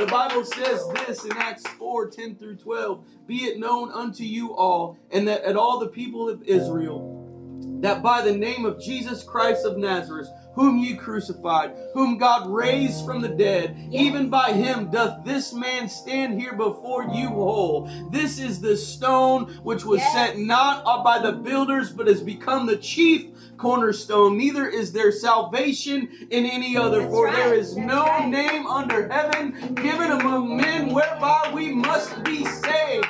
The Bible says this in Acts 4 10 through 12 Be it known unto you all, and that at all the people of Israel, that by the name of Jesus Christ of Nazareth, whom ye crucified, whom God raised from the dead, even by him doth this man stand here before you whole. This is the stone which was Yes. set not up by the builders, but has become the chief cornerstone. Neither is there salvation in any other, That's for right. there is That's no right. name under heaven given among men whereby we must be saved.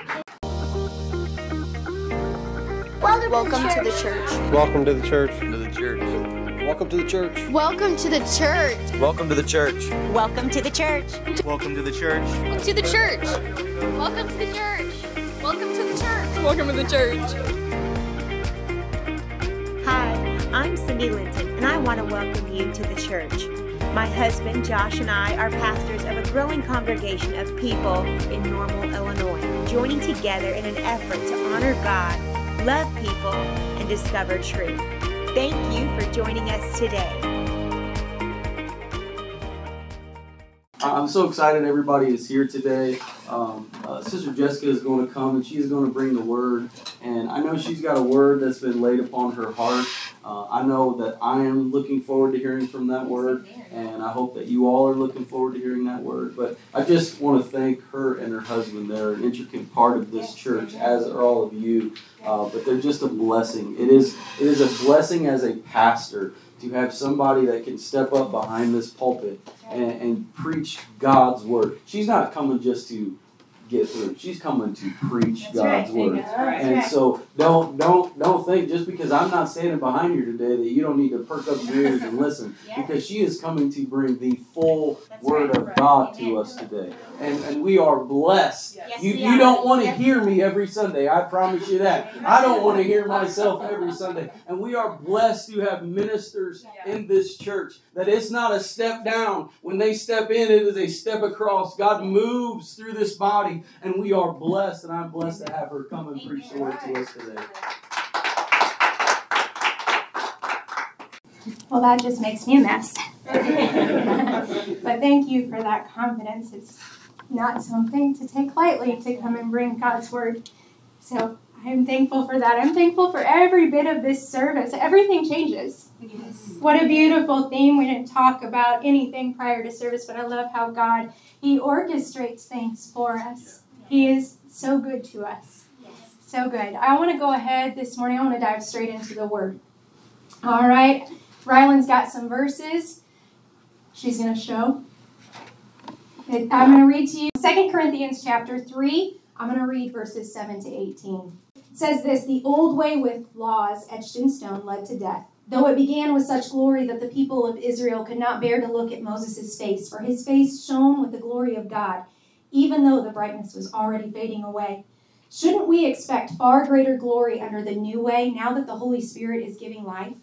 Welcome to the church. Welcome to the church. to the church. Welcome to the church. Welcome to the church. Welcome to the church. Welcome to the church. Welcome to the church. Welcome to the church. Welcome to the church. Welcome to the church. Welcome to the church. Hi, I'm Cindy Linton, and I want to welcome you to the church. My husband Josh and I are pastors of a growing congregation of people in Normal, Illinois, joining together in an effort to honor God, love people, and discover truth. Thank you for joining us today. I'm so excited everybody is here today. Um, uh, Sister Jessica is going to come and she's going to bring the word. And I know she's got a word that's been laid upon her heart. Uh, I know that I am looking forward to hearing from that word. And I hope that you all are looking forward to hearing that word. But I just want to thank her and her husband. They're an intricate part of this church, as are all of you. Uh, but they're just a blessing. It is, it is a blessing as a pastor to have somebody that can step up behind this pulpit and, and preach God's word. She's not coming just to get through. She's coming to preach That's God's right. word. Right. And so don't don't don't think just because I'm not standing behind you today that you don't need to perk up your ears and listen Yeah. because she is coming to bring the full That's word right. of God Amen. to us today. And and we are blessed. Yes, You you don't want to Yes, hear me every Sunday. I promise you that. I don't want to hear myself every Sunday. And we are blessed to have ministers in this church that it's not a step down. When they step in, it is a step across. God moves through this body, and we are blessed. And I'm blessed to have her come and preach the word to us today. Well, that just makes me a mess. but thank you for that confidence. It's not something to take lightly to come and bring God's word. So I'm thankful for that. I'm thankful for every bit of this service. Everything changes. What a beautiful theme. We didn't talk about anything prior to service, but I love how God He orchestrates things for us. He is so good to us. So good. I want to go ahead this morning. I want to dive straight into the word. All right. Rylan's got some verses she's going to show. I'm going to read to you 2 Corinthians chapter 3. I'm going to read verses 7 to 18. It says this The old way with laws etched in stone led to death, though it began with such glory that the people of Israel could not bear to look at Moses' face, for his face shone with the glory of God, even though the brightness was already fading away. Shouldn't we expect far greater glory under the new way now that the Holy Spirit is giving life?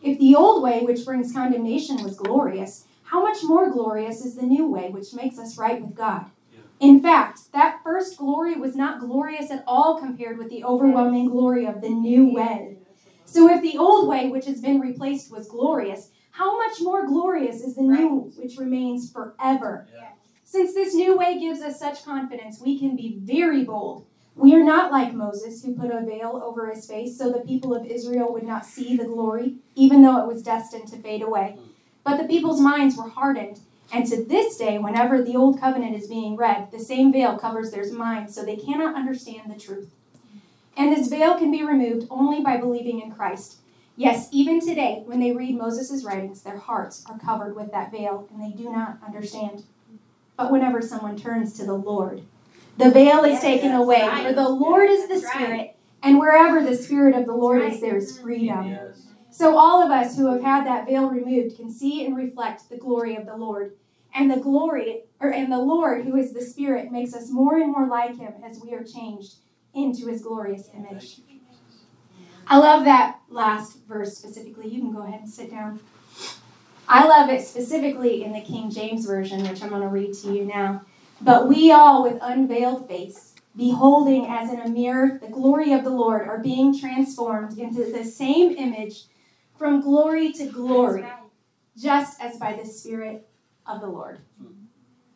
If the old way, which brings condemnation, was glorious, how much more glorious is the new way, which makes us right with God? In fact, that first glory was not glorious at all compared with the overwhelming glory of the new way. So if the old way, which has been replaced, was glorious, how much more glorious is the new, which remains forever? Since this new way gives us such confidence, we can be very bold. We are not like Moses, who put a veil over his face so the people of Israel would not see the glory, even though it was destined to fade away. But the people's minds were hardened, and to this day, whenever the Old Covenant is being read, the same veil covers their minds so they cannot understand the truth. And this veil can be removed only by believing in Christ. Yes, even today, when they read Moses' writings, their hearts are covered with that veil and they do not understand. But whenever someone turns to the Lord, the veil is Yes, taken away, right. for the Lord is the That's right. Spirit, and wherever the Spirit of the Lord right. is, there is freedom. Yes. So all of us who have had that veil removed can see and reflect the glory of the Lord. And the glory or and the Lord who is the Spirit makes us more and more like him as we are changed into his glorious image. I love that last verse specifically. You can go ahead and sit down. I love it specifically in the King James Version, which I'm going to read to you now. But we all, with unveiled face, beholding as in a mirror the glory of the Lord, are being transformed into the same image from glory to glory, just as by the Spirit of the Lord. Hmm.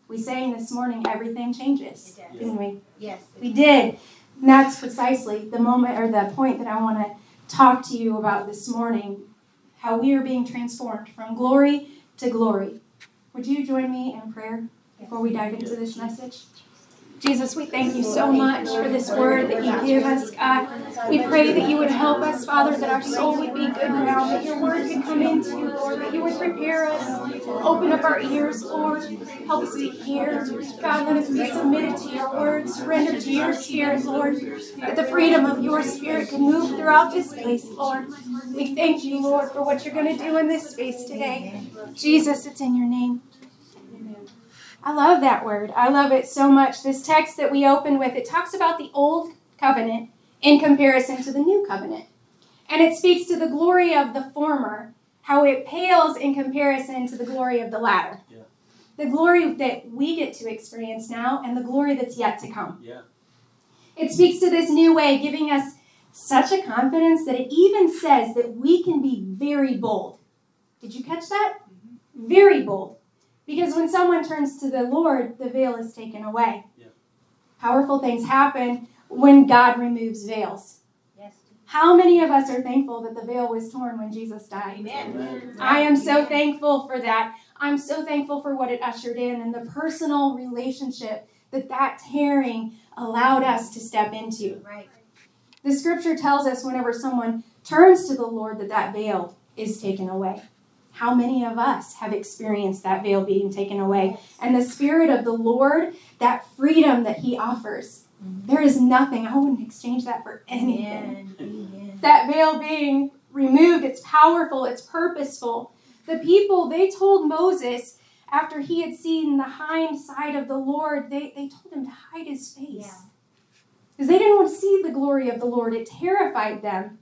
We sang this morning, everything changes, didn't we? Yes. We did. And that's precisely the moment or the point that I want to talk to you about this morning how we are being transformed from glory to glory. Would you join me in prayer before we dive into this message? Jesus, we thank you so much for this word that you give us, God. We pray that you would help us, Father, that our soul would be good ground, that your word could come into, you, Lord, that you would prepare us, open up our ears, Lord, help us to hear. God, let us be submitted to your word, surrendered to your spirit, Lord, that the freedom of your spirit can move throughout this place, Lord. We thank you, Lord, for what you're going to do in this space today. Jesus, it's in your name. I love that word. I love it so much. This text that we open with, it talks about the old covenant in comparison to the new covenant. And it speaks to the glory of the former, how it pales in comparison to the glory of the latter. Yeah. The glory that we get to experience now and the glory that's yet to come. Yeah. It speaks to this new way, giving us such a confidence that it even says that we can be very bold. Did you catch that? Mm-hmm. Very bold. Because when someone turns to the Lord, the veil is taken away. Yeah. Powerful things happen when God removes veils. Yes. How many of us are thankful that the veil was torn when Jesus died? Amen. I am so thankful for that. I'm so thankful for what it ushered in and the personal relationship that that tearing allowed us to step into. Right. The scripture tells us whenever someone turns to the Lord that that veil is taken away. How many of us have experienced that veil being taken away? And the Spirit of the Lord, that freedom that He offers, there is nothing. I wouldn't exchange that for anything. Amen. Amen. That veil being removed, it's powerful, it's purposeful. The people, they told Moses after he had seen the hind side of the Lord, they, they told him to hide his face. Yeah. Because they didn't want to see the glory of the Lord. It terrified them.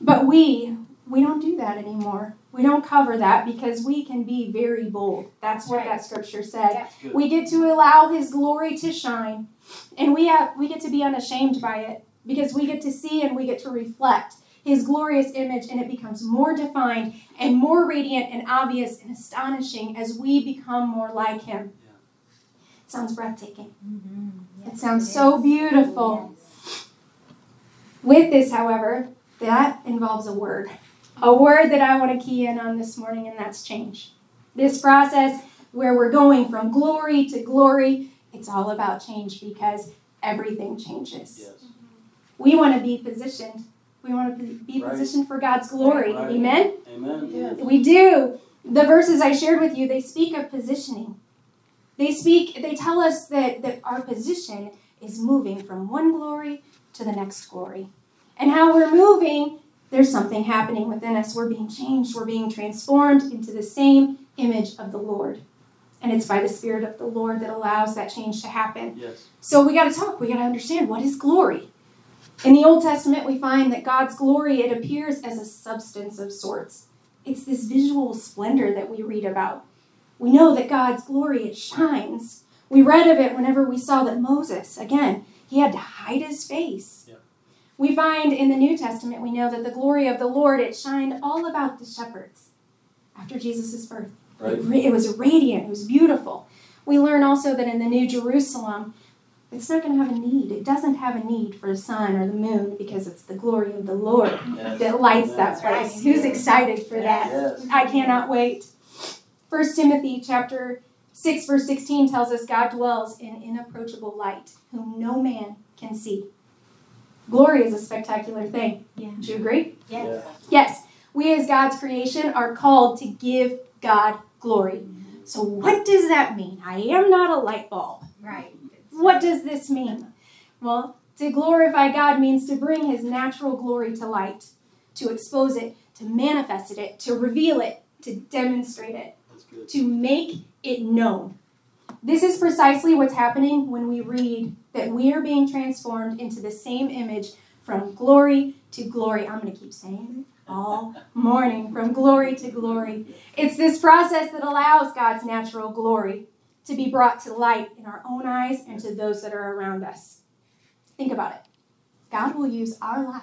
But we, we don't do that anymore. We don't cover that because we can be very bold. That's what that scripture said. Yeah. We get to allow his glory to shine. And we have we get to be unashamed by it because we get to see and we get to reflect his glorious image and it becomes more defined and more radiant and obvious and astonishing as we become more like him. Yeah. It sounds breathtaking. Mhm. It sounds is. so beautiful. With this, however, that involves a word. A word that I want to key in on this morning, and that's change. This process where we're going from glory to glory, it's all about change because everything changes. Yes. We want to be positioned. We want to be- be Right. positioned for God's glory. Right. Amen? Amen. We do. The verses I shared with you, they speak of positioning. They speak, they tell us that, that our position is moving from one glory to the next glory. And how we're moving, there's something happening within us. We're being changed, we're being transformed into the same image of the Lord. And it's by the Spirit of the Lord that allows that change to happen. Yes. So we got to talk. We got to understand what is glory. In the Old Testament, we find that God's glory it appears as a substance of sorts. It's this visual splendor that we read about. We know that God's glory it shines. We read of it whenever we saw that Moses, again, he had to hide his face. Yeah. We find in the New Testament, we know that the glory of the Lord it shined all about the shepherds after Jesus' birth. Right. It, it was radiant, it was beautiful. We learn also that in the New Jerusalem, it's not going to have a need. It doesn't have a need for the sun or the moon because it's the glory of the Lord Yes. that lights that Yes. place. Who's excited for that? Yes. I cannot wait. First Timothy chapter 6 verse 16 tells us God dwells in inapproachable light, whom no man can see. Glory is a spectacular thing. Yeah. Do you agree? Yes. Yes. We as God's creation are called to give God glory. Mm-hmm. So what does that mean? I am not a light bulb. Right. What does this mean? Well, to glorify God means to bring his natural glory to light, to expose it, to manifest it, to reveal it, to demonstrate it, to make it known. This is precisely what's happening when we read that we are being transformed into the same image from glory to glory. I'm going to keep saying it all morning from glory to glory. It's this process that allows God's natural glory to be brought to light in our own eyes and to those that are around us. Think about it. God will use our life.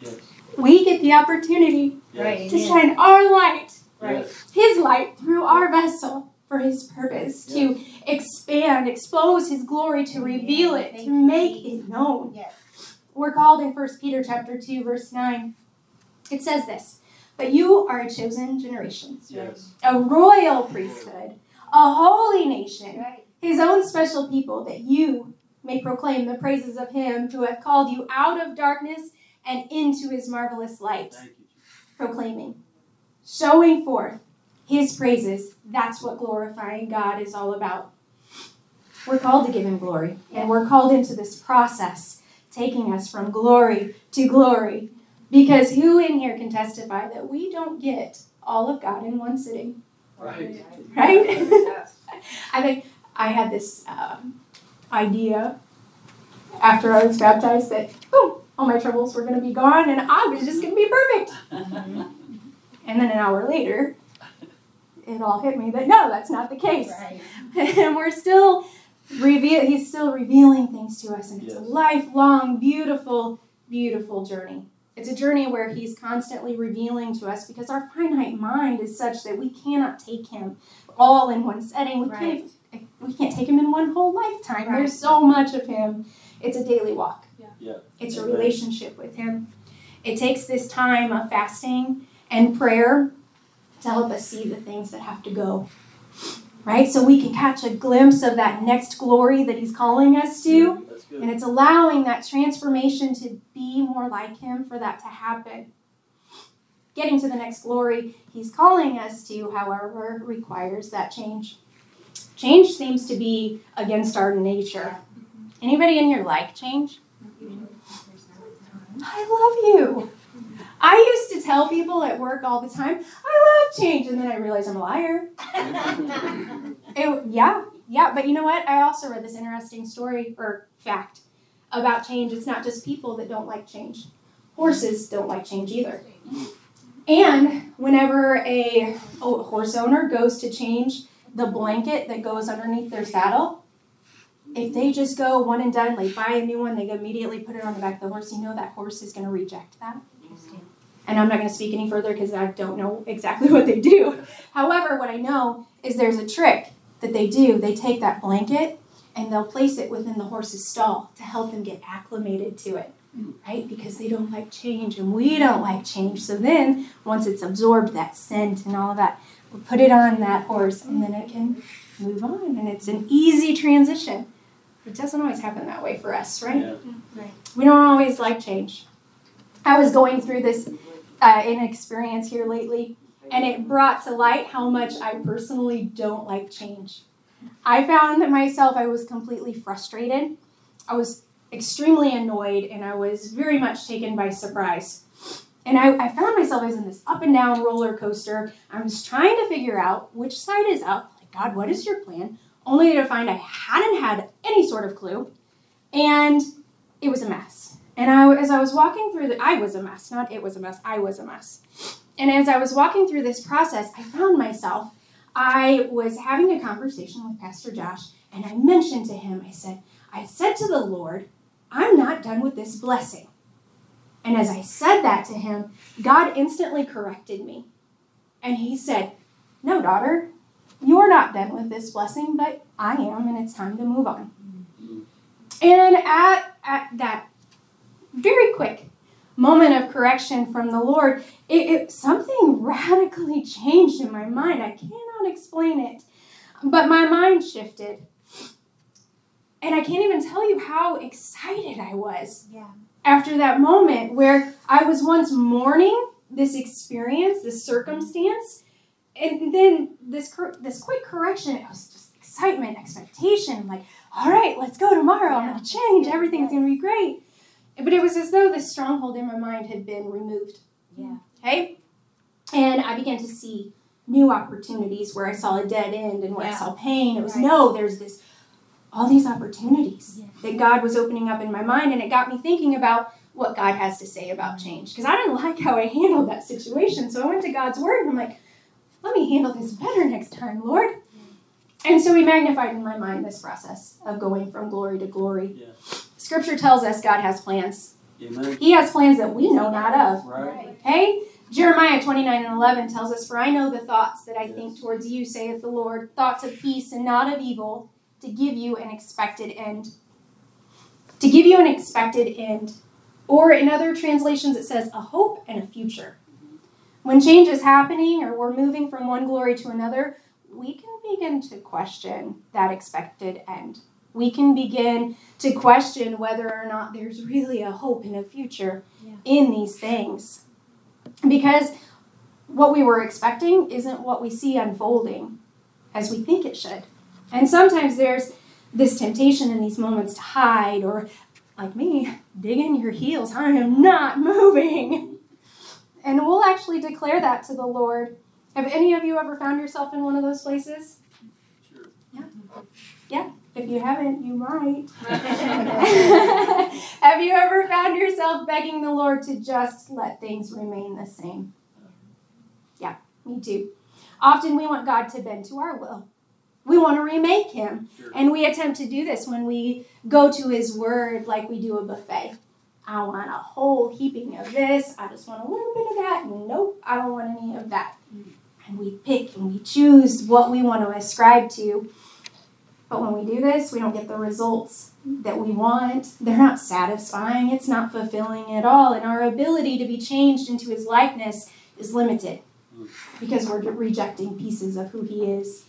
Yes. We get the opportunity Yes. To shine our light Yes. his light through our vessel. For his purpose, to expand, expose his glory, to reveal it, to make it known. Yes. We're called in 1 Peter chapter 2, verse 9. It says this, but you are a chosen generation, Yes. a royal priesthood, a holy nation, Right. his own special people, that you may proclaim the praises of him who hath called you out of darkness and into his marvelous light. Thank you. Proclaiming, showing forth his praises. That's what glorifying God is all about. We're called to give him glory, and we're called into this process, taking us from glory to glory. Because who in here can testify that we don't get all of God in one sitting? Right. right? I think I had this um, idea after I was baptized that, boom, all my troubles were going to be gone and I was just going to be perfect. And then an hour later, it all hit me that no, that's not the case. Right. and we're still reveal he's still revealing things to us and it's a lifelong beautiful beautiful journey it's a journey where he's constantly revealing to us because our finite mind is such that we cannot take him all in one setting we can't we can't take him in one whole lifetime Right. there's so much of him it's a daily walk Yeah. Yeah. it's a relationship with him it takes this time of fasting and prayer to help us see the things that have to go right? So we can catch a glimpse of that next glory that He's calling us to. That's good. And it's allowing that transformation to be more like Him for that to happen. Getting to the next glory He's calling us to, however, requires that change. Change seems to be against our nature. Anybody in here like change? I love you. I used to tell people at work all the time, I love change, and then I realized I'm a liar. It, yeah, yeah, but you know what? I also read this interesting story or fact about change. It's not just people that don't like change, horses don't like change either. And whenever a, horse owner goes to change the blanket that goes underneath their saddle, if they just go one and done, like buy a new one, they immediately put it on the back of the horse, you know that horse is going to reject that. And I'm not going to speak any further because I don't know exactly what they do. However, what I know is there's a trick that they do. They take that blanket and they'll place it within the horse's stall to help them get acclimated to it, right? Because they don't like change and we don't like change. So then, once it's absorbed, that scent and all of that, we put it on that horse and then it can move on. And it's an easy transition. It doesn't always happen that way for us, right? Yeah. Mm-hmm. We don't always like change. I was going through this uh, in experience here lately, and it brought to light how much I personally don't like change. I found that myself, I was completely frustrated. I was extremely annoyed, and I was very much taken by surprise. And I, I found myself, as in this up and down roller coaster. I was trying to figure out which side is up. Like, God, what is your plan? Only to find I hadn't had any sort of clue. And it was a mess. And I, as I was walking through the, I was a mess, not it was a mess, I was a mess. And as I was walking through this process, I found myself, I was having a conversation with Pastor Josh, and I mentioned to him, I said, I said to the Lord, I'm not done with this blessing. And as I said that to him, God instantly corrected me. And he said, No, daughter, you're not done with this blessing, but I am, and it's time to move on. Mm-hmm. And at, at that very quick moment of correction from the Lord, it, it something radically changed in my mind. I cannot explain it, but my mind shifted, and I can't even tell you how excited I was. Yeah. After that moment where I was once mourning this experience, this circumstance, and then this cor- this quick correction, it was just excitement, expectation, like, all right, let's go tomorrow. I'm gonna change. Everything's gonna be great. But it was as though this stronghold in my mind had been removed. Yeah. Okay? And I began to see new opportunities where I saw a dead end and where I saw pain. It was Right. no, there's this all these opportunities Yes. that God was opening up in my mind and it got me thinking about what God has to say about change. Because I didn't like how I handled that situation. So I went to God's word and I'm like, let me handle this better next time, Lord. And so he magnified in my mind this process of going from glory to glory. Yeah. Scripture tells us God has plans. Amen. He has plans that we know not of. Right. Okay? Jeremiah 29 and 11 tells us, For I know the thoughts that I think towards you, saith the Lord, thoughts of peace and not of evil, to give you an expected end. To give you an expected end. Or in other translations, it says a hope and a future. When change is happening or we're moving from one glory to another, we can begin to question that expected end. We can begin to question whether or not there's really a hope and a future Yeah. in these things. Because what we were expecting isn't what we see unfolding as we think it should. And sometimes there's this temptation in these moments to hide or, like me, dig in your heels. I am not moving. And we'll actually declare that to the Lord. Have any of you ever found yourself in one of those places? Sure. Yeah. Yeah. If you haven't, you might. Have you ever found yourself begging the Lord to just let things remain the same? Yeah, me too. Often we want God to bend to our will. We want to remake him. Sure. And we attempt to do this when we go to his word like we do a buffet. I want a whole heaping of this. I just want a little bit of that. Nope, I don't want any of that. Mm. And we pick and we choose what we want to ascribe to. But when we do this, we don't get the results that we want. They're not satisfying. It's not fulfilling at all. And our ability to be changed into his likeness is limited because we're rejecting pieces of who he is.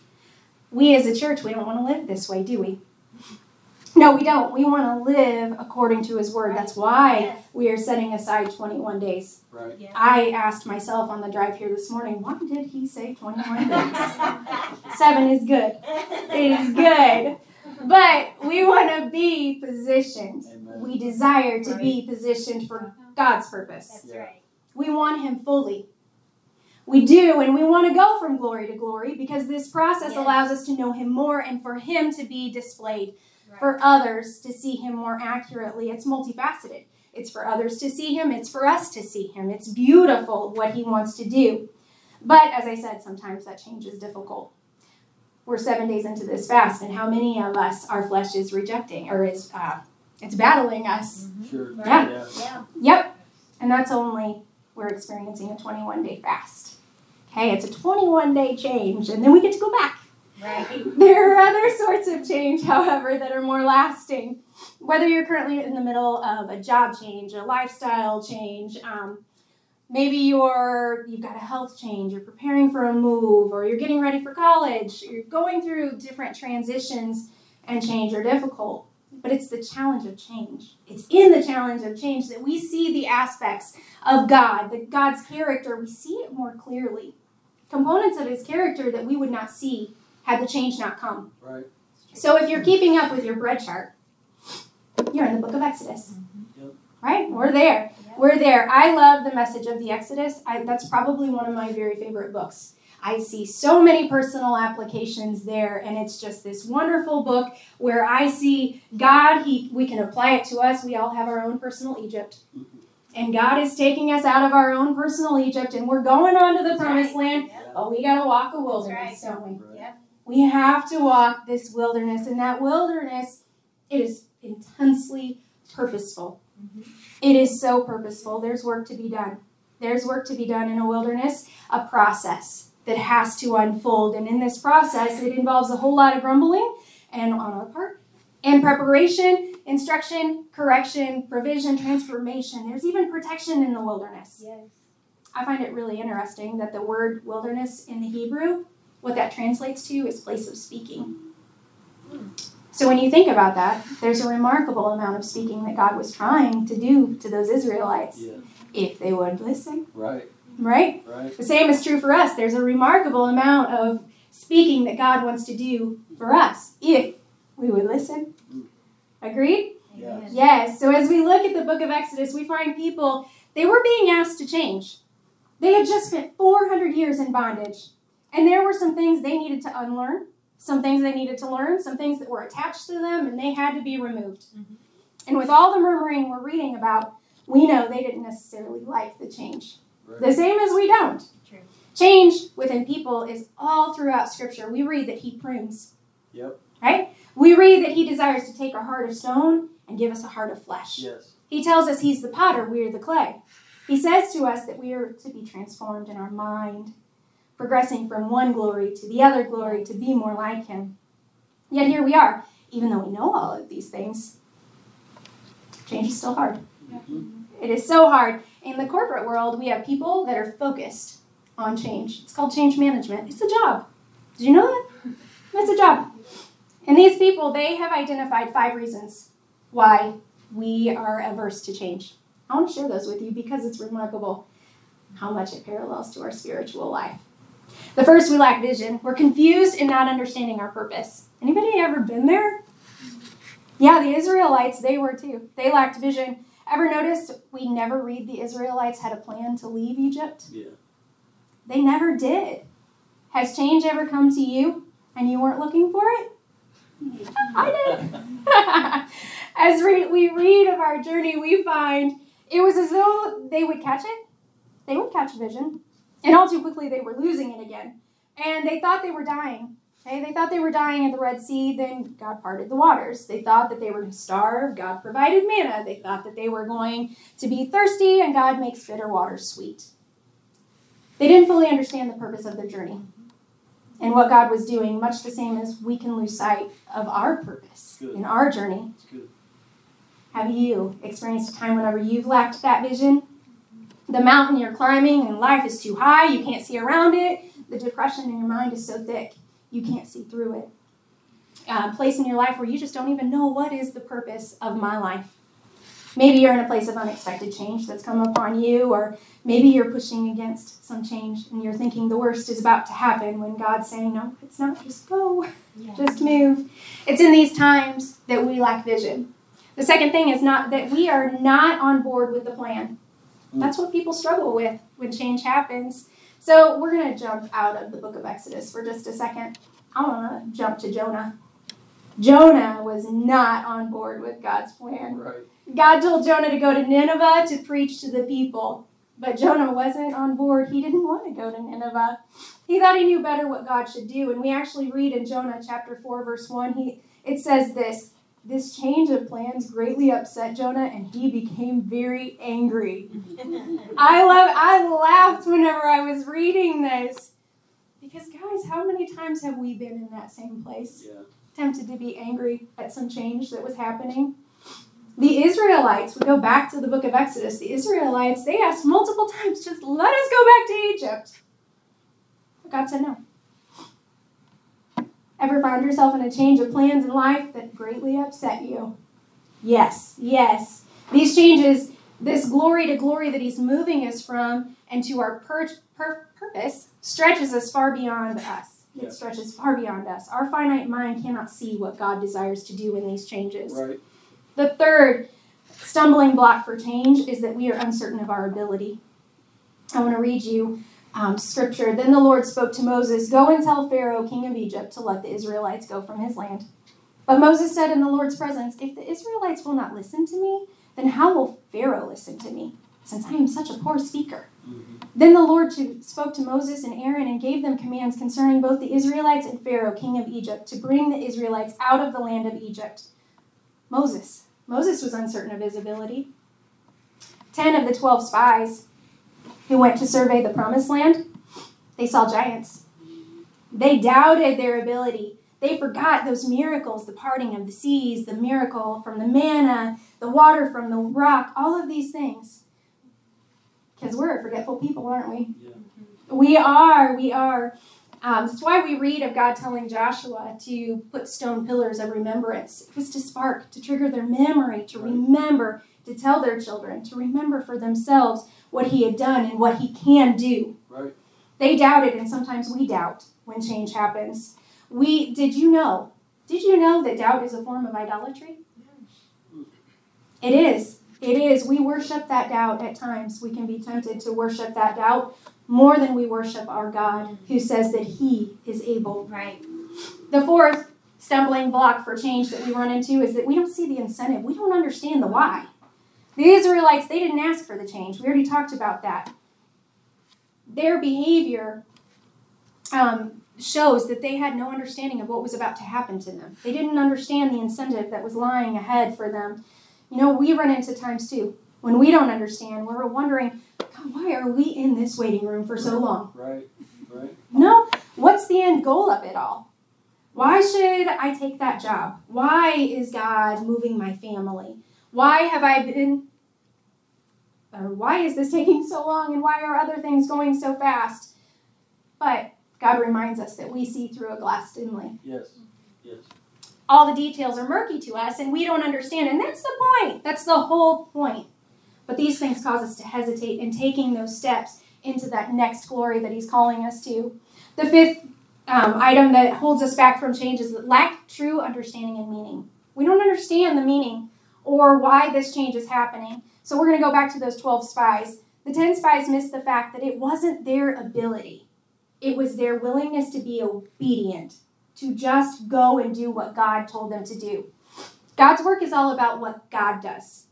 We as a church, we don't want to live this way, do we? No, we don't. We want to live according to his word. That's why Yes. we are setting aside 21 days. Right. I asked myself on the drive here this morning, why did he say 21 days? Seven is good. It is good. But we want to be positioned. Amen. We desire to be positioned for God's purpose. That's right. We want Him fully. We do, and we want to go from glory to glory because this process Yes. allows us to know Him more and for Him to be displayed, Right. for others to see Him more accurately. It's multifaceted. It's for others to see Him, it's for us to see Him. It's beautiful what He wants to do. But as I said, sometimes that change is difficult. We're seven days into this fast, and how many of us our flesh is rejecting or is uh, it's battling us? Sure. Yeah. Yeah. Yeah. Yep. And that's only we're experiencing a 21 day fast. Okay, it's a 21 day change, and then we get to go back. There are other sorts of change, however, that are more lasting. Whether you're currently in the middle of a job change, a lifestyle change, um, maybe you're you've got a health change, you're preparing for a move, or you're getting ready for college, you're going through different transitions, and change are difficult. But it's the challenge of change. It's in the challenge of change that we see the aspects of God, the God's character, we see it more clearly. Components of his character that we would not see had the change not come. Right. So if you're keeping up with your bread chart, you're in the book of Exodus. Mm-hmm. Yep. Right? We're there. Yep. We're there. I love the message of the Exodus. I, that's probably one of my very favorite books. I see so many personal applications there, and it's just this wonderful book where I see God. He we can apply it to us. We all have our own personal Egypt, mm-hmm. and God is taking us out of our own personal Egypt, and we're going on to the That's promised right. land. Yep. But we got to walk a wilderness, right. don't we? Right. We have to walk this wilderness, and that wilderness it is intensely purposeful. Mhm. It is so purposeful. There's work to be done. There's work to be done in a wilderness, a process that has to unfold. And in this process, it involves a whole lot of grumbling and on our part, and preparation, instruction, correction, provision, transformation. There's even protection in the wilderness. Yes. I find it really interesting that the word wilderness in the Hebrew, what that translates to is place of speaking. So when you think about that, there's a remarkable amount of speaking that God was trying to do to those Israelites Yeah. if they would listen, Right. right? Right. The same is true for us. There's a remarkable amount of speaking that God wants to do for us if we would listen. Agreed? Yes. Yes. So as we look at the book of Exodus, we find people, they were being asked to change. They had just spent 400 years in bondage. And there were some things they needed to unlearn, some things they needed to learn, some things that were attached to them, and they had to be removed. Mhm. And with all the murmuring we're reading about, we know they didn't necessarily like the change. Right. The same as we don't. True. Change within people is all throughout Scripture. We read that He prunes. Yep. Right? We read that He desires to take a heart of stone and give us a heart of flesh. Yes. He tells us He's the potter, we're the clay. He says to us that we are to be transformed in our mind, progressing from one glory to the other glory to be more like Him. Yet here we are, even though we know all of these things, change is still hard. It is so hard. In the corporate world, we have people that are focused on change. It's called change management. It's a job. Did you know that? It's a job. And these people, they have identified five reasons why we are averse to change. I want to share those with you because it's remarkable how much it parallels to our spiritual life. The first, we lack vision. We're confused in not understanding our purpose. Anybody ever been there? Yeah, the Israelites, they were too. They lacked vision. Ever noticed we never read the Israelites had a plan to leave Egypt? Yeah. They never did. Has change ever come to you and you weren't looking for it? I did. As we, we read of our journey, we find it was as though they would catch it, they would catch vision, and all too quickly they were losing it again. And they thought they were dying. Okay, they thought they were dying at the Red Sea, then God parted the waters. They thought that they were going to starve, God provided manna. They thought that they were going to be thirsty, and God makes bitter water sweet. They didn't fully understand the purpose of their journey and what God was doing, much the same as we can lose sight of our purpose in our journey. Have you experienced a time whenever you've lacked that vision? The mountain you're climbing and life is too high, you can't see around it. The depression in your mind is so thick, you can't see through it. A place in your life where you just don't even know what is the purpose of my life. Maybe you're in a place of unexpected change that's come upon you, or maybe you're pushing against some change and you're thinking the worst is about to happen when God's saying, No, it's not, just go, just move. It's in these times that we lack vision. The second thing is not that we are not on board with the plan. Mm. That's what people struggle with when change happens. So we're going to jump out of the book of Exodus for just a second. I want to jump to Jonah. Jonah was not on board with God's plan. Right. God told Jonah to go to Nineveh to preach to the people. But Jonah wasn't on board. He didn't want to go to Nineveh. He thought he knew better what God should do. And we actually read in Jonah chapter 4, verse 1, he, it says this This change of plans greatly upset Jonah, and he became very angry. I love I laughed whenever I was reading this. Because guys, how many times have we been in that same place? Yeah. Tempted to be angry at some change that was happening. The Israelites, we go back to the book of Exodus, the Israelites, they asked multiple times, just let us go back to Egypt. But God said no. Ever found yourself in a change of plans in life that greatly upset you? Yes, yes. These changes, this glory to glory that He's moving us from and to our pur- pur- purpose, stretches us far beyond us. It Yeah. stretches far beyond us. Our finite mind cannot see what God desires to do in these changes. Right. The third stumbling block for change is that we are uncertain of our ability. I want to read you um, scripture. Then the Lord spoke to Moses Go and tell Pharaoh, king of Egypt, to let the Israelites go from his land. But Moses said in the Lord's presence, If the Israelites will not listen to me, then how will Pharaoh listen to me, since I am such a poor speaker? Then the Lord to, spoke to Moses and Aaron and gave them commands concerning both the Israelites and Pharaoh, king of Egypt, to bring the Israelites out of the land of Egypt. Moses. Moses was uncertain of his ability. Ten of the twelve spies who went to survey the promised land, they saw giants. They doubted their ability. They forgot those miracles, the parting of the seas, the miracle from the manna, the water from the rock, all of these things. Because we're a forgetful people, aren't we? Yeah. We are, we are. Um, that's why we read of God telling Joshua to put stone pillars of remembrance. It was to spark, to trigger their memory, to remember, to tell their children, to remember for themselves what He had done and what He can do. Right. They doubted, and sometimes we doubt when change happens. We did you know? Did you know that doubt is a form of idolatry? It is. It is. We worship that doubt at times. We can be tempted to worship that doubt more than we worship our God, who says that He is able. Right. The fourth stumbling block for change that we run into is that we don't see the incentive. We don't understand the why. The Israelites, they didn't ask for the change. We already talked about that. Their behavior um, shows that they had no understanding of what was about to happen to them. They didn't understand the incentive that was lying ahead for them. You know, we run into times too when we don't understand, we're wondering, God, why are we in this waiting room for so long? Right, right. No, what's the end goal of it all? Why should I take that job? Why is God moving my family? Why have I been, or why is this taking so long and why are other things going so fast? But God reminds us that we see through a glass dimly. Yes, yes. All the details are murky to us and we don't understand, and that's the point. That's the whole point. But these things cause us to hesitate in taking those steps into that next glory that He's calling us to. The fifth um, item that holds us back from change is that lack true understanding and meaning. We don't understand the meaning or why this change is happening. So we're going to go back to those 12 spies. The 10 spies missed the fact that it wasn't their ability, it was their willingness to be obedient, to just go and do what God told them to do. God's work is all about what God does.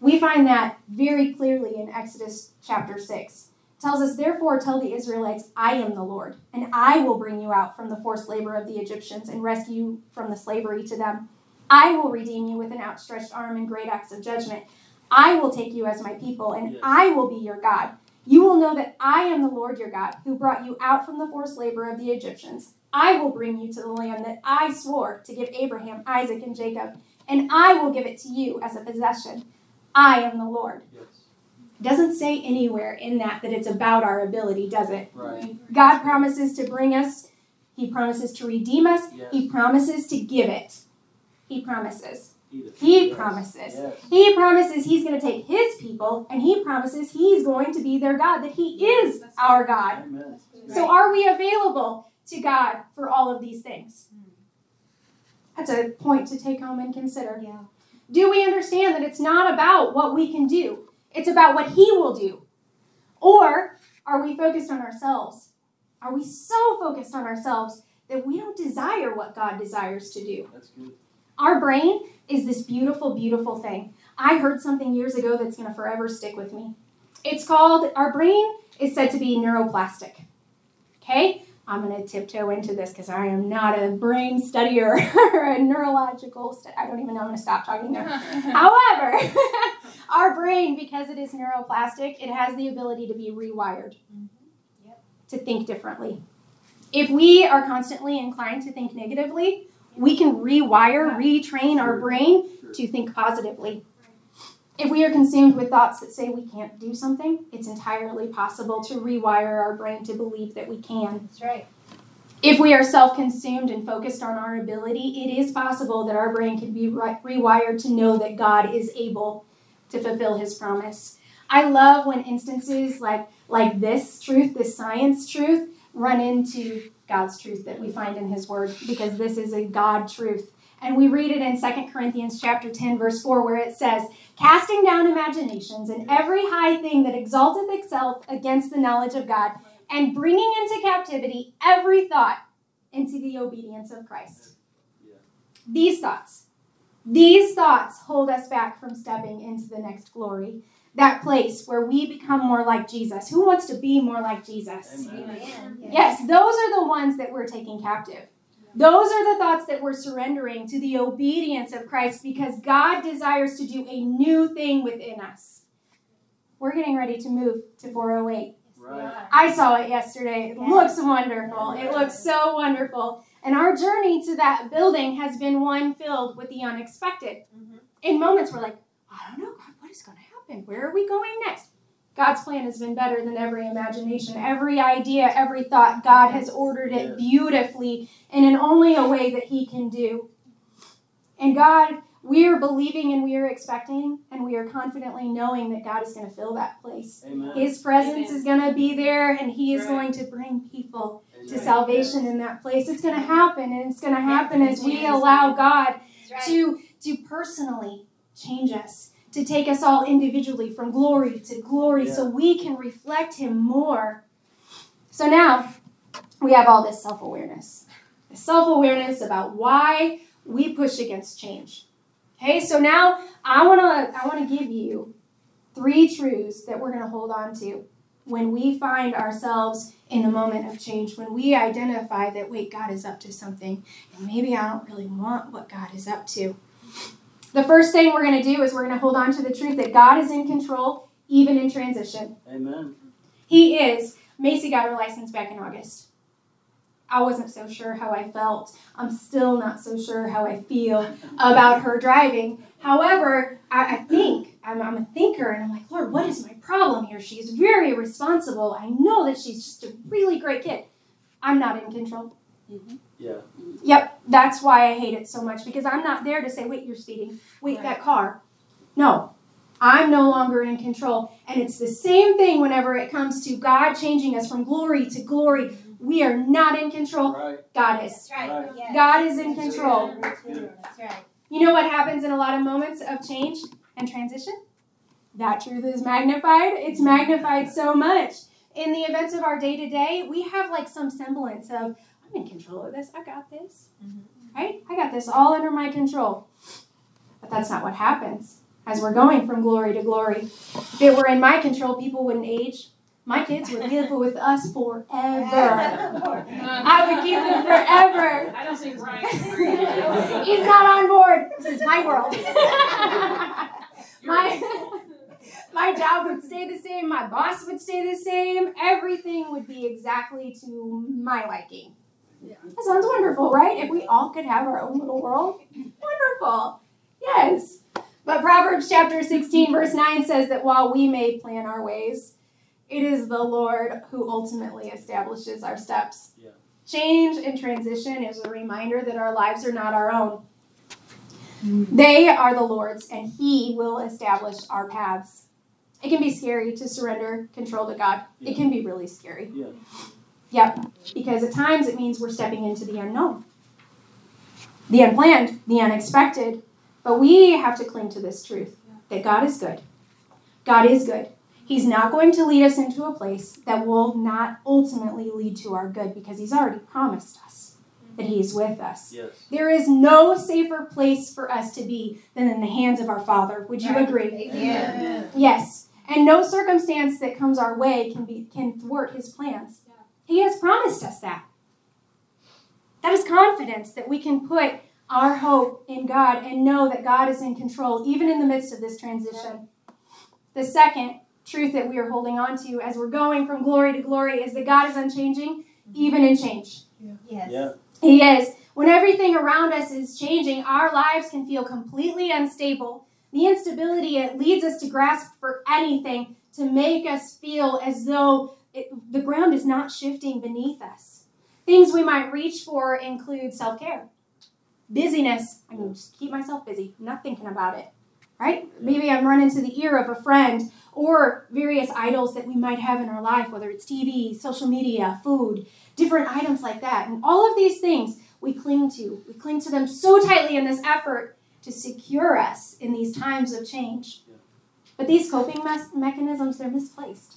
We find that very clearly in Exodus chapter 6 tells us, Therefore, tell the Israelites, I am the Lord, and I will bring you out from the forced labor of the Egyptians and rescue you from the slavery to them. I will redeem you with an outstretched arm and great acts of judgment. I will take you as my people, and Yes. I will be your God. You will know that I am the Lord your God, who brought you out from the forced labor of the Egyptians. I will bring you to the land that I swore to give Abraham, Isaac, and Jacob, and I will give it to you as a possession. I am the Lord. Yes. Doesn't say anywhere in that that it's about our ability, does it? Right. God promises to bring us, He promises to redeem us, Yes. He promises to give it. He promises. Edith. He promises. Yes. He promises He's going to take His people, and He promises He's going to be their God, that He is our God. Amen. So, are we available to God for all of these things? Hmm. That's a point to take home and consider. Yeah. Do we understand that it's not about what we can do? It's about what He will do. Or are we focused on ourselves? Are we so focused on ourselves that we don't desire what God desires to do? That's good. Our brain is this beautiful, beautiful thing. I heard something years ago that's going to forever stick with me. It's called, our brain is said to be neuroplastic. Okay? I'm going to tiptoe into this because I am not a brain studier or a neurological stu- I don't even know. I'm going to stop talking there. However, our brain, because it is neuroplastic, it has the ability to be rewired mm-hmm. to think differently. If we are constantly inclined to think negatively, we can rewire, retrain our brain to think positively. If we are consumed with thoughts that say we can't do something, it's entirely possible to rewire our brain to believe that we can. That's right. If we are self consumed and focused on our ability, it is possible that our brain can be re- rewired to know that God is able to fulfill his promise. I love when instances like, like this truth, this science truth, run into God's truth that we find in his word because this is a God truth. And we read it in 2 Corinthians chapter 10 verse 4 where it says, "Casting down imaginations and every high thing that exalteth itself against the knowledge of God, and bringing into captivity every thought into the obedience of Christ." Yeah. These thoughts, these thoughts hold us back from stepping into the next glory. That place where we become more like Jesus. Who wants to be more like Jesus? Amen. Yes, those are the ones that we're taking captive. Those are the thoughts that we're surrendering to the obedience of Christ because God desires to do a new thing within us. We're getting ready to move to 408. Right. I saw it yesterday. It looks wonderful. It looks so wonderful. And our journey to that building has been one filled with the unexpected. Mm-hmm. In moments we're like, I don't know, God, what is going to happen? And where are we going next? God's plan has been better than every imagination. Every idea, every thought, God has ordered it beautifully and in only a way that He can do. And God, we are believing and we are expecting and we are confidently knowing that God is going to fill that place. Amen. His presence Amen. is going to be there and He is Right. going to bring people to Amen. salvation in that place. It's going to happen and it's going to happen as we Yes. allow God That's to, to personally change us, to take us all individually from glory to glory so we can reflect Him more. So now we have all this self awareness. Self awareness about why we push against change. Okay, so now I wanna I wanna give you three truths that we're gonna hold on to when we find ourselves in a moment of change, when we identify that wait, God is up to something, and maybe I don't really want what God is up to. The first thing we're going to do is we're going to hold on to the truth that God is in control, even in transition. Amen. He is. Macy got her license back in August. I wasn't so sure how I felt. I'm still not so sure how I feel about her driving. However, I, I think, I'm, I'm a thinker, and I'm like, Lord, what is my problem here? She's very responsible. I know that she's just a really great kid. I'm not in control. Mm-hmm. Yeah. Yep, that's why I hate it so much because I'm not there to say, wait, you're speeding. Wait, that car. No, I'm no longer in control. And it's the same thing whenever it comes to God changing us from glory to glory. We are not in control. Right. God is. Right. God is in control. That's right. You know what happens in a lot of moments of change and transition? That truth is magnified. It's magnified so much. In the events of our day to day, we have like some semblance of, I'm in control of this. I got this. Mm-hmm. Right? I got this all under my control. But that's not what happens as we're going from glory to glory. If it were in my control, people wouldn't age. My kids would live with us forever. I would keep them forever. I don't think Brian. He's not on board. This is my world. my my job would stay the same. My boss would stay the same. Everything would be exactly to my liking. That sounds wonderful, right? If we all could have our own little world, wonderful. Yes. But Proverbs chapter 16, verse 9 says that while we may plan our ways, it is the Lord who ultimately establishes our steps. Yeah. Change and transition is a reminder that our lives are not our own. They are the Lord's, and He will establish our paths. It can be scary to surrender control to God. It can be really scary. Yeah. Yep. Because at times it means we're stepping into the unknown, the unplanned, the unexpected. But we have to cling to this truth that God is good. God is good. He's not going to lead us into a place that will not ultimately lead to our good because He's already promised us that He is with us. Yes. There is no safer place for us to be than in the hands of our Father. Would you agree? Yeah. Yes. And no circumstance that comes our way can be can thwart his plans. He has promised us that. That is confidence that we can put our hope in God and know that God is in control even in the midst of this transition. The second truth that we are holding on to as we're going from glory to glory is that God is unchanging even in change. Yes. Yeah. He is. When everything around us is changing, our lives can feel completely unstable. The instability it leads us to grasp for anything to make us feel as though it, the ground is not shifting beneath us. Things we might reach for include self care, busyness. I mean, just keep myself busy, I'm not thinking about it. Right? Maybe I'm running to the ear of a friend or various idols that we might have in our life, whether it's TV, social media, food, different items like that. And all of these things we cling to. We cling to them so tightly in this effort to secure us in these times of change. But these coping mechanisms, they're misplaced.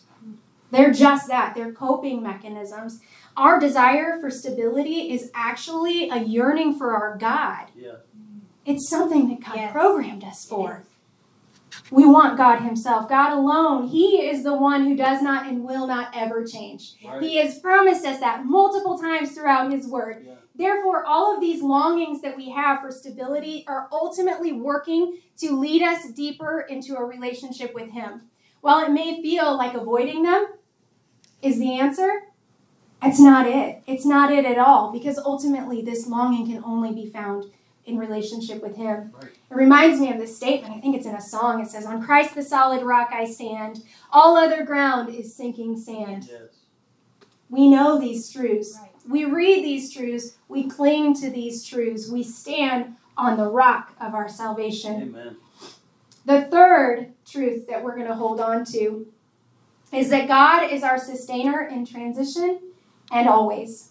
They're just that. They're coping mechanisms. Our desire for stability is actually a yearning for our God. Yeah. It's something that God Yes. programmed us for. We want God Himself, God alone. He is the one who does not and will not ever change. Right. He has promised us that multiple times throughout His Word. Yeah. Therefore, all of these longings that we have for stability are ultimately working to lead us deeper into a relationship with Him. While it may feel like avoiding them is the answer, it's not it. It's not it at all because ultimately this longing can only be found in relationship with Him. Right. It reminds me of this statement. I think it's in a song. It says, On Christ the solid rock I stand, all other ground is sinking sand. Yes. We know these truths. Right. We read these truths. We cling to these truths. We stand on the rock of our salvation. Amen. The third truth that we're going to hold on to is that God is our sustainer in transition and always.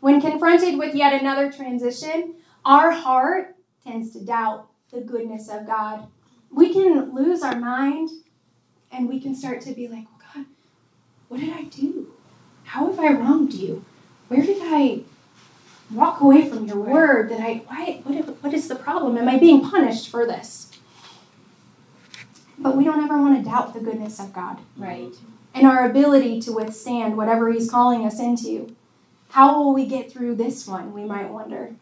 When confronted with yet another transition, our heart tends to doubt the goodness of God. We can lose our mind and we can start to be like, well, God, what did I do? How have I wronged you? Where did I walk away from your word? That I why what, what is the problem? Am I being punished for this? But we don't ever want to doubt the goodness of God Right. and our ability to withstand whatever He's calling us into. How will we get through this one? We might wonder.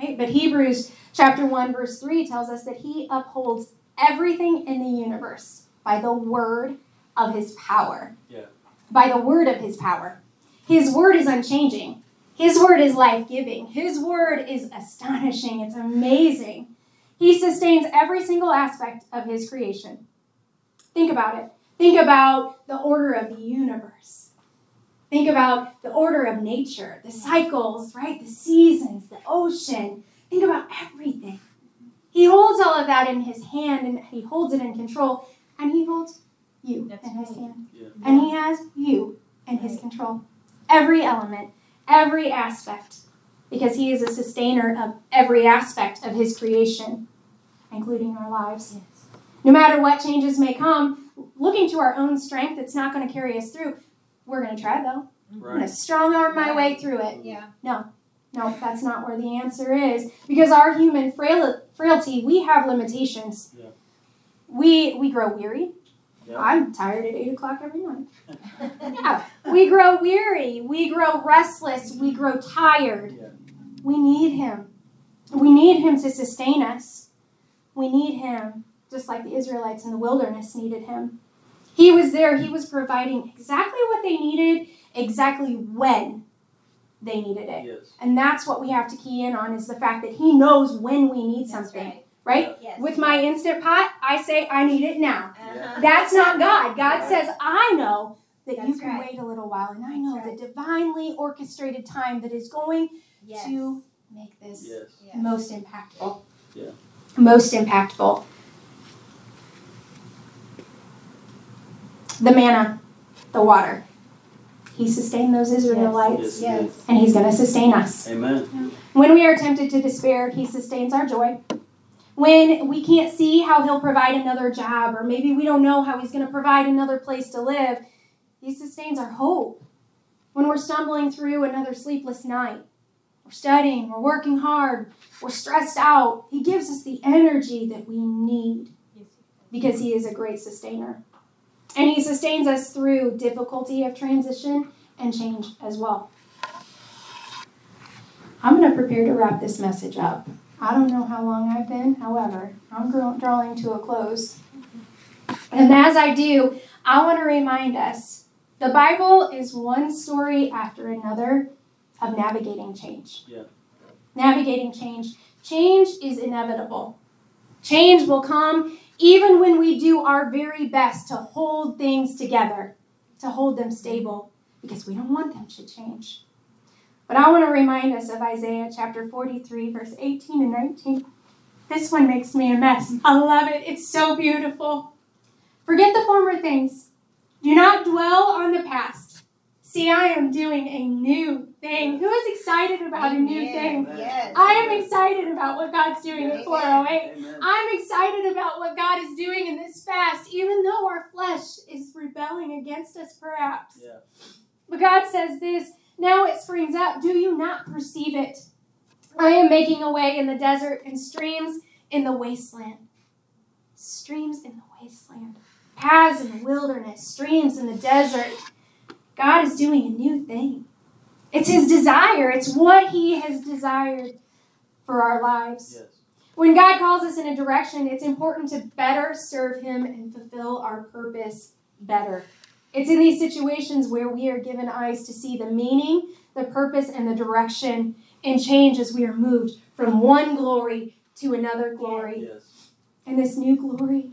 Right? But Hebrews chapter 1 verse 3 tells us that he upholds everything in the universe by the word of his power. Yeah. By the word of his power. His word is unchanging. His word is life-giving. His word is astonishing. It's amazing. He sustains every single aspect of his creation. Think about it. Think about the order of the universe. Think about the order of nature, the cycles, right? The seasons, the ocean. Think about everything. He holds all of that in his hand and he holds it in control and he holds you That's in his right. hand. Yeah. And he has you in his control. Every element, every aspect. Because he is a sustainer of every aspect of his creation, including our lives. No matter what changes may come, looking to our own strength, it's not going to carry us through. We're going to try though. I'm going to strong arm my way through it. Yeah. No, no, that's not where the answer is. Because our human frail- frailty, we have limitations. Yeah. We we grow weary. Yeah. I'm tired at eight o'clock every night. yeah, we grow weary. We grow restless. We grow tired. Yeah. We need Him. We need Him to sustain us. We need Him, just like the Israelites in the wilderness needed Him. He was there. He was providing exactly what they needed, exactly when they needed it. Yes. And that's what we have to key in on is the fact that he knows when we need That's something, right. right? Yes. With my instant pot, I say I need it now. Uh-huh. That's not God. God says I know that you can right. wait a little while and I know That's the divinely orchestrated time that is going Yes. to make this Yes. Yes. most impactful. Oh, yeah. Most impactful. The manna, the water. He sustained those Israelites Yes. Yes. and he's going to sustain us. Amen. When we are tempted to despair, He sustains our joy. When we can't see how He'll provide another job, or maybe we don't know how He's going to provide another place to live, He sustains our hope. When we're stumbling through another sleepless night, we're studying, we're working hard, we're stressed out, He gives us the energy that we need because He is a great sustainer. And He sustains us through difficulty of transition and change as well. I'm going to prepare to wrap this message up. I don't know how long I've been, however, I'm drawing to a close. And as I do, I want to remind us the Bible is one story after another of navigating change. Yeah. Navigating change. Change is inevitable. Change will come even when we do our very best to hold things together, to hold them stable, because we don't want them to change. But I want to remind us of Isaiah chapter 43, verse 18 and 19. This one makes me a mess. I love it. It's so beautiful. Forget the former things. Do not dwell on the past. See, I am doing a new thing. Who is excited about a new thing? Yes. I am excited about what God's doing at 408. Amen. I'm excited about what God is doing in this fast, even though our flesh is rebelling against us, perhaps. Yeah. But God says this now it springs up. Do you not perceive it? I am making a way in the desert and streams in the wasteland. Streams in the wasteland. Paths in the wilderness, streams in the desert. God is doing a new thing. It's His desire, it's what He has desired for our lives. Yes. When God calls us in a direction, it's important to better serve Him and fulfill our purpose better. It's in these situations where we are given eyes to see the meaning, the purpose, and the direction and change as we are moved from one glory to another glory. Yes. And this new glory,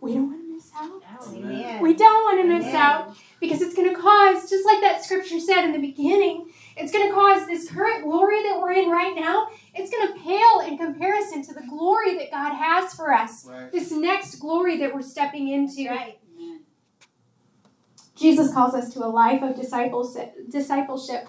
we don't want to miss out. Amen. We don't want to miss Amen. out because it's going to cause, just like that scripture said in the beginning, it's going to cause this current glory that we're in right now, it's going to pale in comparison to the glory that God has for us. Right. This next glory that we're stepping into. Right. Jesus calls us to a life of discipleship, discipleship,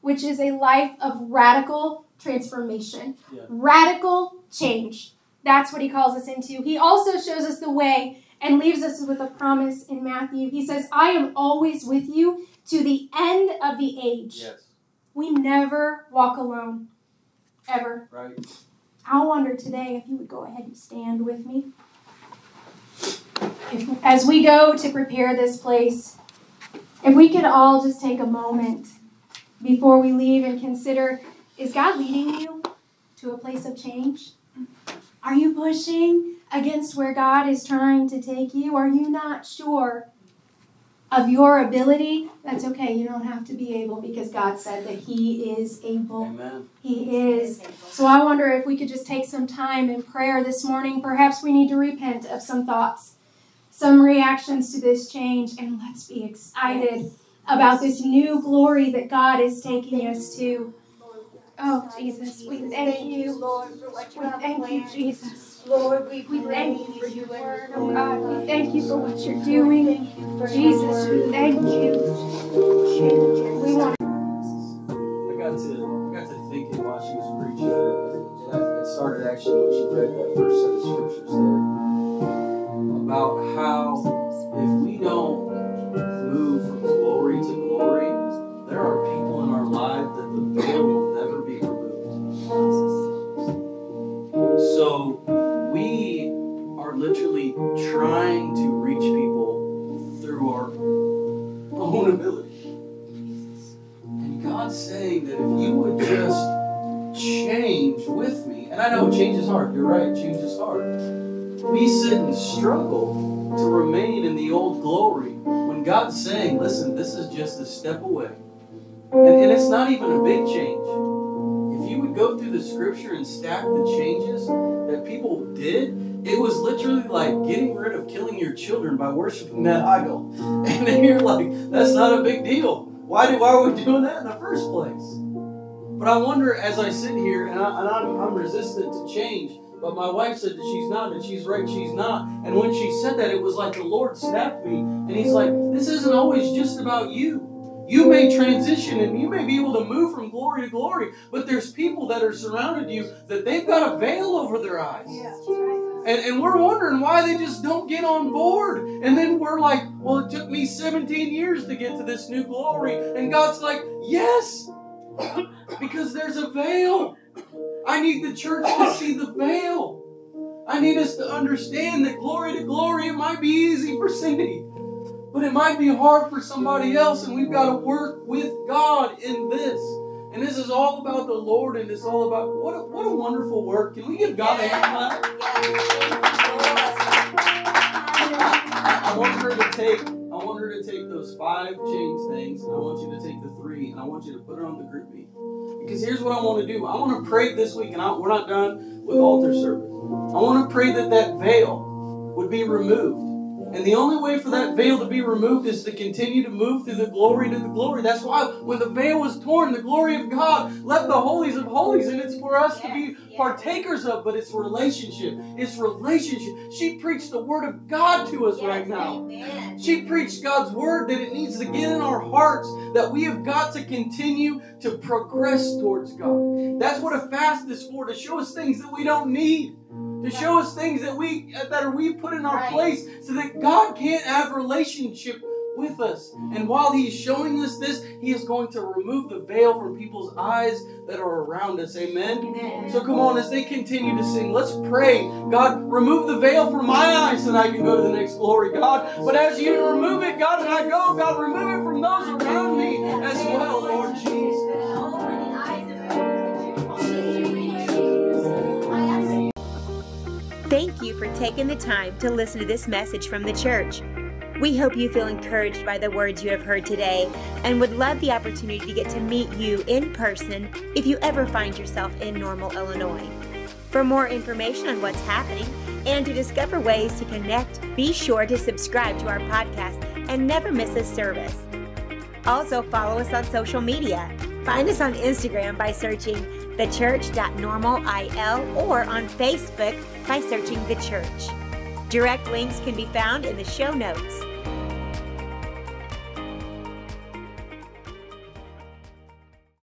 which is a life of radical transformation, Yeah. radical change. That's what he calls us into. He also shows us the way and leaves us with a promise in Matthew. He says, I am always with you to the end of the age. Yes. We never walk alone, ever. Right. I wonder today if you would go ahead and stand with me. If, as we go to prepare this place, if we could all just take a moment before we leave and consider is God leading you? to a place of change? Are you pushing against where God is trying to take you? Are you not sure of your ability? That's okay. You don't have to be able because God said that He is able. Amen. He is. So I wonder if we could just take some time in prayer this morning. Perhaps we need to repent of some thoughts, some reactions to this change, and let's be excited about this new glory that God is taking us to. Oh, Jesus, we thank you. Lord, for what you We have thank you. Jesus. Lord, we We thank you for your you word, oh we God. We thank you for what you're doing. you for your Jesus, we thank you. We want I got to I got to thinking while she was preaching, and it started actually when she read that first set of scriptures there about how if we don't trying to reach people through our own ability. And God's saying that if you would just change with me, and I know change is hard, you're right, change is hard. We sit and struggle to remain in the old glory when God's saying, listen, this is just a step away. And, and it's not even a big change. Go through the scripture and stack the changes that people did, it was literally like getting rid of killing your children by worshiping that idol. And then you're like, that's not a big deal. Why, do, why are we doing that in the first place? But I wonder as I sit here, and, I, I'm resistant to change, but my wife said that she's not, and she's right, she's not. And when she said that, it was like the Lord snapped me, and He's like, this isn't always just about you. You may transition and you may be able to move from glory to glory, but there's people that are surrounded you that they've got a veil over their eyes. And, and we're wondering why they just don't get on board. And then we're like, well, it took me 17 years to get to this new glory. And God's like, yes, because there's a veil. I need the church to see the veil. I need us to understand that glory to glory, it might be easy for Cindy, but it might be hard for somebody else. And we've got to work with God in this. And this is all about the Lord, and it's all about what a, what a wonderful work. Can we give God a hand clap? I, I want her to take. I want her to take those five change things, and I want you to take the three, and I want you to put it on the group meet. Because here's what I want to do. I want to pray this week, and I, we're not done with altar service. I want to pray that that veil would be removed. And the only way for that veil to be removed is to continue to move through the glory to the glory. That's why when the veil was torn, the glory of God left the holies of holies, and it's for us to be partakers of, but it's relationship. It's relationship. She preached the word of God to us right now. She preached God's word that it needs to get in our hearts that we have got to continue to progress towards God. That's what a fast is for, to show us things that we don't need. To show us things that we uh, that are we put in our Right. place so that God can't have relationship with us. And mm. while He's showing us this, He is going to remove the veil from people's eyes that are around us. Amen. So come on, as they continue to sing, let's pray. God, remove the veil from my eyes so that I can go to the next glory, God. But as you remove it, God, and I go, God, remove it from those around me as well, Lord Jesus. Thank you for taking the time to listen to this message from the church. We hope you feel encouraged by the words you have heard today and would love the opportunity to get to meet you in person if you ever find yourself in Normal, Illinois. For more information on what's happening and to discover ways to connect, be sure to subscribe to our podcast and never miss a service. Also, follow us on social media. Find us on Instagram by searching thechurch.normalil or on Facebook by searching The Church. Direct links can be found in the show notes.